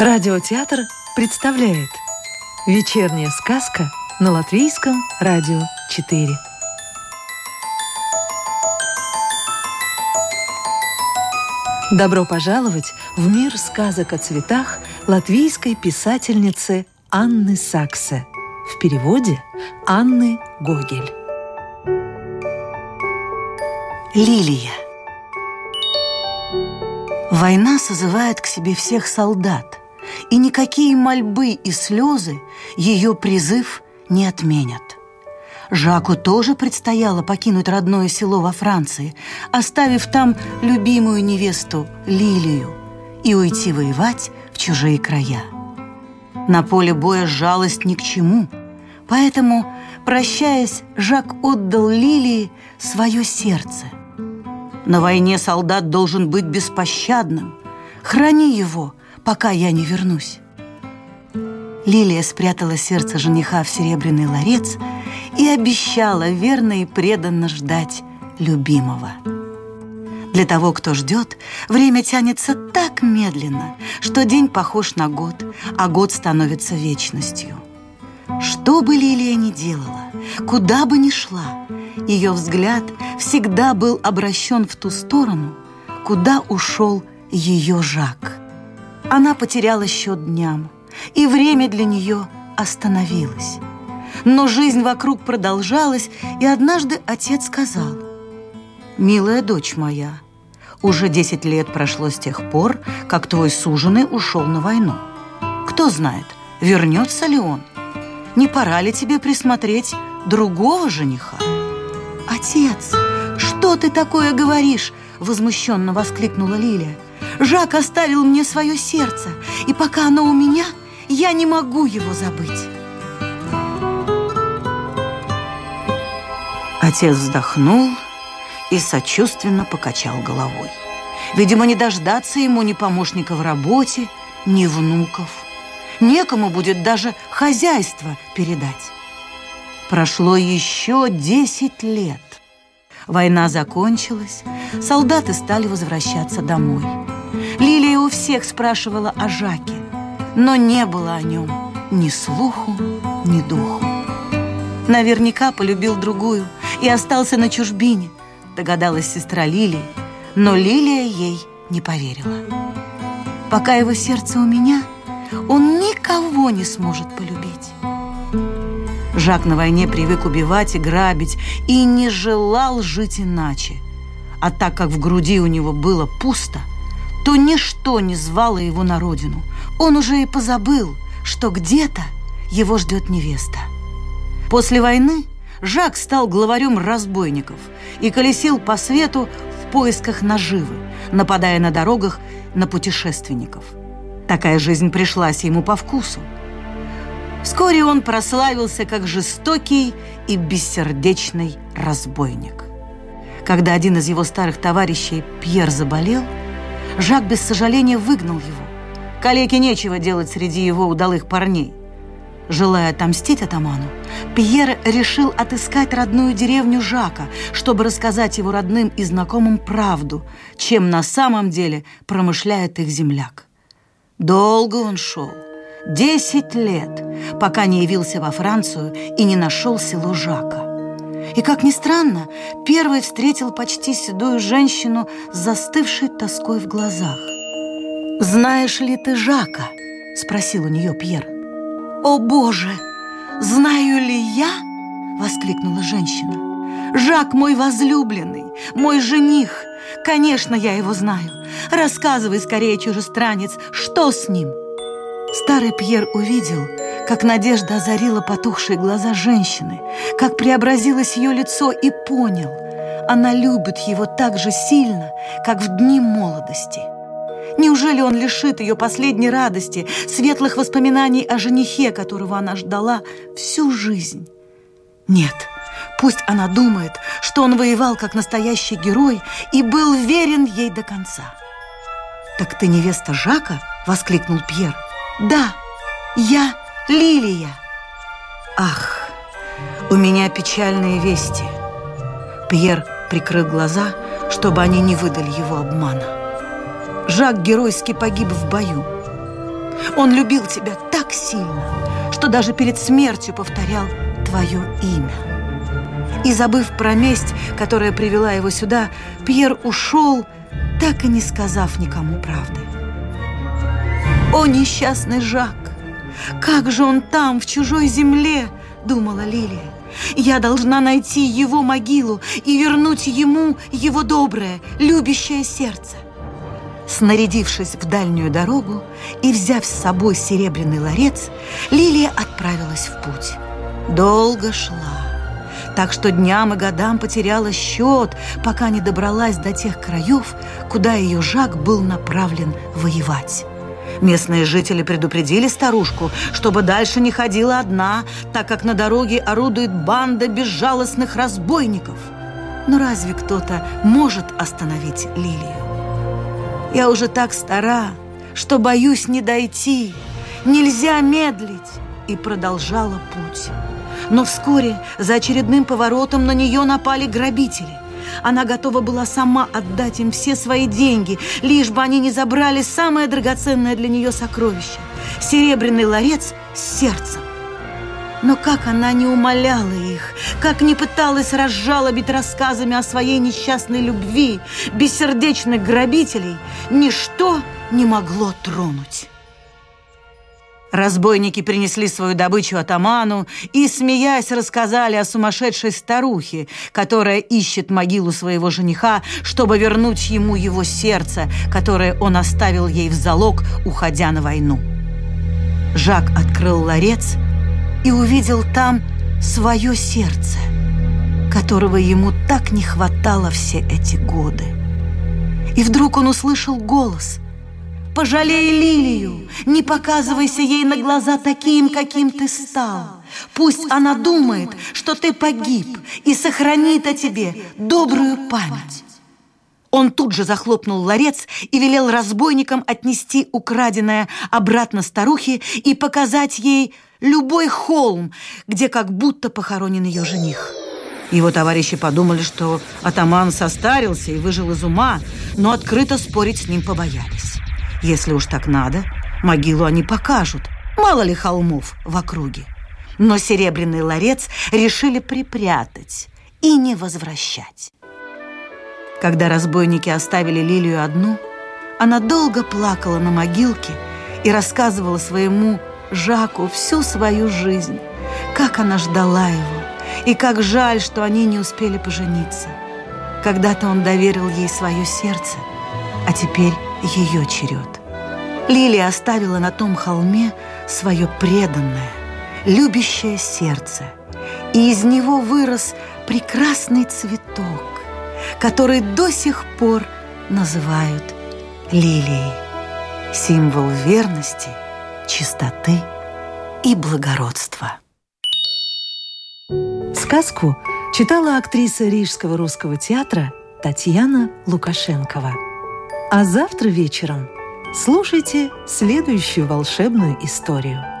Радиотеатр представляет Вечерняя сказка на Латвийском радио 4 Добро пожаловать в мир сказок о цветах латвийской писательницы Анны Саксе. В переводе Анны Гогель. Лилия. Война созывает к себе всех солдат, и никакие мольбы и слезы ее призыв не отменят. Жаку тоже предстояло покинуть родное село во Франции, оставив там любимую невесту Лилию и уйти воевать в чужие края. На поле боя жалость ни к чему, поэтому, прощаясь, Жак отдал Лилии свое сердце. На войне солдат должен быть беспощадным. Храни его, пока я не вернусь. Лилия спрятала сердце жениха в серебряный ларец и обещала верно и преданно ждать любимого. Для того, кто ждет, время тянется так медленно, что день похож на год, а год становится вечностью. Что бы Лилия ни делала, куда бы ни шла, ее взгляд всегда был обращен в ту сторону, куда ушел ее Жак. Она потеряла счет дням, и время для нее остановилось. Но жизнь вокруг продолжалась, и однажды отец сказал, «Милая дочь моя, уже десять лет прошло с тех пор, как твой суженый ушел на войну. Кто знает, вернется ли он? Не пора ли тебе присмотреть другого жениха?» «Отец, что ты такое говоришь?» Возмущенно воскликнула Лилия. «Жак оставил мне свое сердце, и пока оно у меня, я не могу его забыть». Отец вздохнул и сочувственно покачал головой. Видимо, не дождаться ему ни помощника в работе, ни внуков. Некому будет даже хозяйство передать. Прошло еще десять лет. Война закончилась, солдаты стали возвращаться домой. У всех спрашивала о Жаке, но не было о нем ни слуху, ни духу. Наверняка полюбил другую и остался на чужбине, догадалась сестра Лилии, но Лилия ей не поверила. Пока его сердце у меня, он никого не сможет полюбить. Жак на войне привык убивать и грабить и не желал жить иначе. А так как в груди у него было пусто, то ничто не звало его на родину. Он уже и позабыл, что где-то его ждет невеста. После войны Жак стал главарем разбойников и колесил по свету в поисках наживы, нападая на дорогах на путешественников. Такая жизнь пришлась ему по вкусу. Вскоре он прославился как жестокий и бессердечный разбойник. Когда один из его старых товарищей, Пьер, заболел, Жак без сожаления выгнал его. Калеке нечего делать среди его удалых парней. Желая отомстить атаману, Пьер решил отыскать родную деревню Жака, чтобы рассказать его родным и знакомым правду, чем на самом деле промышляет их земляк. Долго он шел, Десять лет, пока не явился во Францию и не нашел село Жака. И, как ни странно, первый встретил почти седую женщину с застывшей тоской в глазах. «Знаешь ли ты Жака?» – спросил у нее Пьер. «О, Боже! Знаю ли я?» – воскликнула женщина. «Жак мой возлюбленный, мой жених. Конечно, я его знаю. Рассказывай скорее, чужестранец, что с ним?» Старый Пьер увидел, как надежда озарила потухшие глаза женщины, как преобразилось ее лицо и понял, она любит его так же сильно, как в дни молодости. Неужели он лишит ее последней радости, светлых воспоминаний о женихе, которого она ждала всю жизнь? Нет, пусть она думает, что он воевал как настоящий герой и был верен ей до конца. «Так ты невеста Жака?» — воскликнул Пьер. Да, я Лилия. Ах, у меня печальные вести. Пьер прикрыл глаза, чтобы они не выдали его обмана. Жак геройски погиб в бою. Он любил тебя так сильно, что даже перед смертью повторял твое имя. И забыв про месть, которая привела его сюда, Пьер ушел, так и не сказав никому правды. «О, несчастный Жак! Как же он там, в чужой земле!» – думала Лилия. «Я должна найти его могилу и вернуть ему его доброе, любящее сердце». Снарядившись в дальнюю дорогу и взяв с собой серебряный ларец, Лилия отправилась в путь. Долго шла так что дням и годам потеряла счет, пока не добралась до тех краев, куда ее Жак был направлен воевать. Местные жители предупредили старушку, чтобы дальше не ходила одна, так как на дороге орудует банда безжалостных разбойников. Но разве кто-то может остановить Лилию? Я уже так стара, что боюсь не дойти. Нельзя медлить. И продолжала путь. Но вскоре за очередным поворотом на нее напали грабители. Она готова была сама отдать им все свои деньги, лишь бы они не забрали самое драгоценное для нее сокровище – серебряный ларец с сердцем. Но как она не умоляла их, как не пыталась разжалобить рассказами о своей несчастной любви, бессердечных грабителей, ничто не могло тронуть. Разбойники принесли свою добычу атаману и, смеясь, рассказали о сумасшедшей старухе, которая ищет могилу своего жениха, чтобы вернуть ему его сердце, которое он оставил ей в залог, уходя на войну. Жак открыл ларец и увидел там свое сердце, которого ему так не хватало все эти годы. И вдруг он услышал голос – Пожалей Лилию, не показывайся ей на глаза таким, каким ты стал. Пусть она думает, что ты погиб и сохранит о тебе добрую память. Он тут же захлопнул ларец и велел разбойникам отнести украденное обратно старухе и показать ей любой холм, где как будто похоронен ее жених. Его товарищи подумали, что атаман состарился и выжил из ума, но открыто спорить с ним побоялись. Если уж так надо, могилу они покажут. Мало ли холмов в округе. Но серебряный ларец решили припрятать и не возвращать. Когда разбойники оставили Лилию одну, она долго плакала на могилке и рассказывала своему Жаку всю свою жизнь, как она ждала его, и как жаль, что они не успели пожениться. Когда-то он доверил ей свое сердце, а теперь ее черед. Лилия оставила на том холме свое преданное, любящее сердце, и из него вырос прекрасный цветок, который до сих пор называют лилией, символ верности, чистоты и благородства. Сказку читала актриса Рижского русского театра Татьяна Лукашенкова. А завтра вечером слушайте следующую волшебную историю –